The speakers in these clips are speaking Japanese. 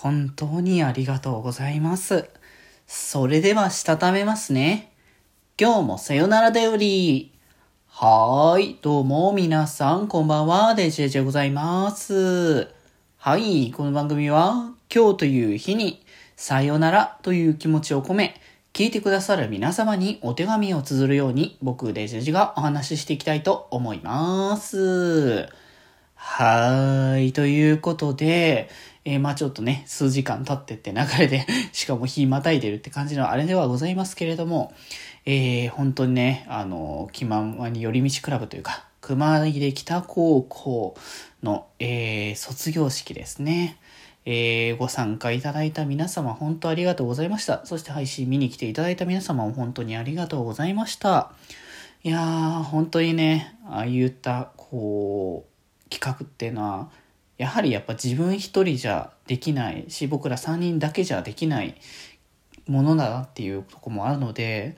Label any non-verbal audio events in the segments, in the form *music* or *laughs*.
本当にありがとうございます。それでは、したためますね。今日もさよならでより。はーい、どうも皆さん、こんばんは、デジェジでございます。はい、この番組は、今日という日に、さよならという気持ちを込め、聞いてくださる皆様にお手紙を綴るように、僕、デジェジがお話ししていきたいと思います。はーい。ということで、えーまあちょっとね、数時間経ってって流れで、*laughs* しかも日またいでるって感じのあれではございますけれども、えー本当にね、あの、気ままに寄り道クラブというか、熊出北高校の、えー卒業式ですね。えーご参加いただいた皆様、本当ありがとうございました。そして配信見に来ていただいた皆様も本当にありがとうございました。いやー、本当にね、ああいった、こう、企画っていうのは、やはりやっぱ自分一人じゃできないし、僕ら3人だけじゃできないものだなっていうとこもあるので、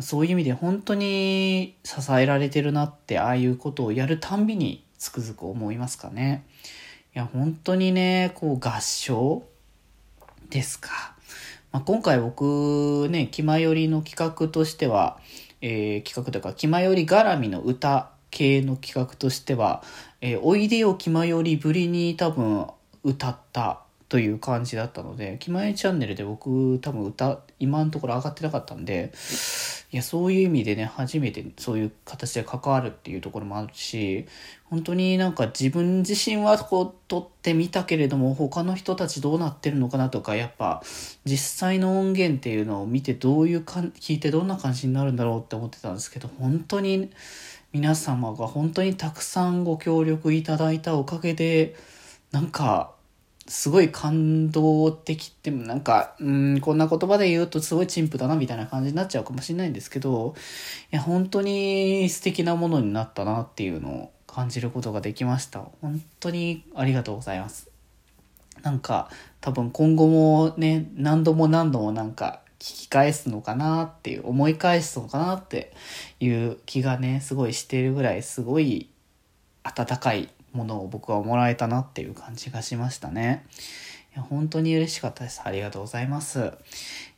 そういう意味で本当に支えられてるなって、ああいうことをやるたんびにつくづく思いますかね。いや、本当にね、こう合唱ですか。まあ、今回僕ね、気まよりの企画としては、えー企画というか、気まより絡みの歌系の企画としては、えーおいでよ気まよりぶりに多分歌った。という感じだったので、気まよりチャンネルで僕多分歌、今のところ上がってなかったんで、いや、そういう意味でね、初めてそういう形で関わるっていうところもあるし、本当になんか自分自身はこう撮ってみたけれども、他の人たちどうなってるのかなとか、やっぱ実際の音源っていうのを見てどういうか、聞いてどんな感じになるんだろうって思ってたんですけど、本当に皆様が本当にたくさんご協力いただいたおかげで、なんか、すごい感動的って、なんか、うん、こんな言葉で言うとすごい陳腐だなみたいな感じになっちゃうかもしれないんですけど、いや、本当に素敵なものになったなっていうのを感じることができました。本当にありがとうございます。なんか、多分今後もね、何度も何度もなんか聞き返すのかなっていう、思い返すのかなっていう気がね、すごいしているぐらい、すごい温かいものを僕はもらえたなっていう感じがしましたね。いや本当に嬉しかったです。ありがとうございます。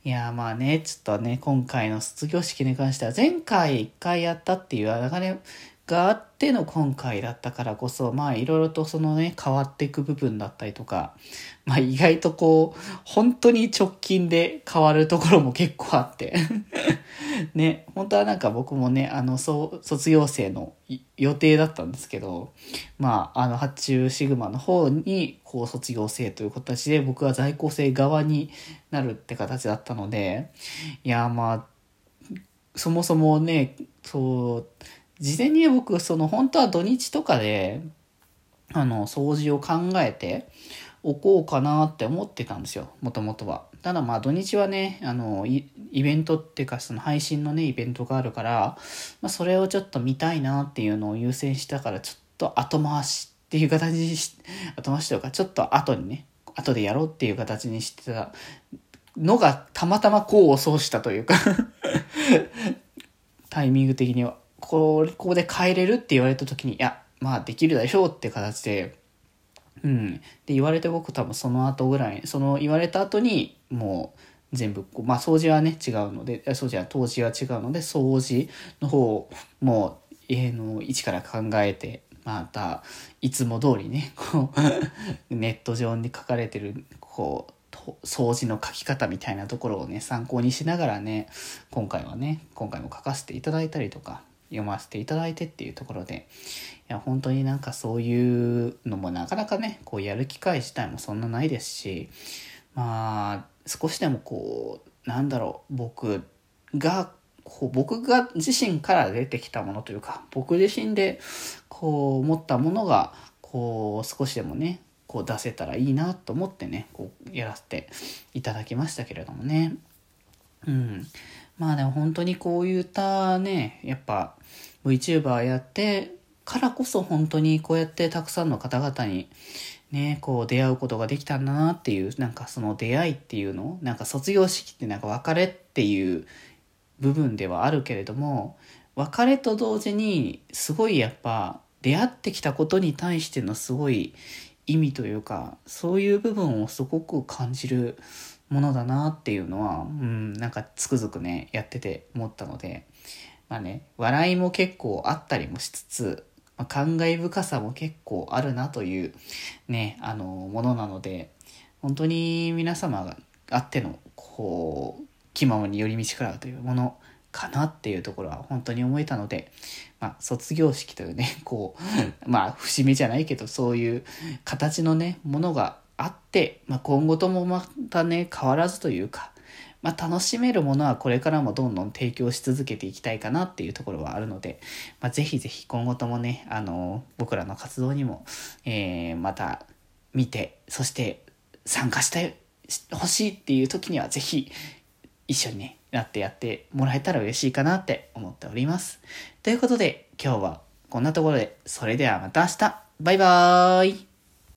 いやまあね、ちょっとね、今回の卒業式に関しては前回一回やったっていう流れがあっての今回だったからこそ、まあいろいろとそのね、変わっていく部分だったりとか、まあ意外とこう、本当に直近で変わるところも結構あって。*laughs* ね、本当はなんか僕もね、あの、そう、卒業生の予定だったんですけど、まあ、あの、発注シグマの方に、こう、卒業生という形で、僕は在校生側になるって形だったので、いや、まあ、そもそもね、そう、事前に僕、その、本当は土日とかで、あの、掃除を考えておこうかなって思ってたんですよ、もともとは。ただまあ土日はね、あの、イベントっていうかその配信のね、イベントがあるから、まあそれをちょっと見たいなっていうのを優先したから、ちょっと後回しっていう形にし、後回しというか、ちょっと後にね、後でやろうっていう形にしてたのが、たまたま功を奏したというか *laughs* タイミング的には、こここで変えれるって言われた時に、いや、まあできるでしょうって形で、うん。で、言われて僕多分その後ぐらい、その言われた後に、もう全部こう、まあ掃除はね、違うので、掃除は当時は違うので、掃除の方も、家の位置から考えて、また、いつも通りね、こう、ネット上に書かれてる、こう、掃除の書き方みたいなところをね、参考にしながらね、今回はね、今回も書かせていただいたりとか、読ませていただいてっていうところで、いや、本当になんかそういうのもなかなかね、こうやる機会自体もそんなないですし、まあ、少しでもこう、なんだろう、僕が、こう僕が自身から出てきたものというか、僕自身でこう思ったものが、こう少しでもね、こう出せたらいいなと思ってね、こうやらせていただきましたけれどもね。うん。まあでも本当にこういったね、やっぱ VTuber やってからこそ本当にこうやってたくさんの方々にね、こう出会うことができたんだなっていう、なんかその出会いっていうのなんか卒業式ってなんか別れっていう部分ではあるけれども、別れと同時にすごいやっぱ出会ってきたことに対してのすごい意意味というか、そういう部分をすごく感じるものだなっていうのは、うん、なんかつくづくね、やってて思ったので、まあね、笑いも結構あったりもしつつ、まあ、感慨深さも結構あるなというね、あの、ものなので、本当に皆様があっての、こう、気ままに寄り道食らというものかなっていうところは本当に思えたので、まあ、卒業式というね、こう、*laughs* まあ、節目じゃないけど、そういう形のね、ものがあって、まあ、今後ともまたね、変わらずというか、まあ、楽しめるものはこれからもどんどん提供し続けていきたいかなっていうところはあるので、まあ、ぜひぜひ今後ともね、あの、僕らの活動にも、えー、また見て、そして参加してほしいっていう時にはぜひ一緒にね、なってやってもらえたら嬉しいかなって思っております。ということで、今日はこんなところで、それではまた明日バイバーイ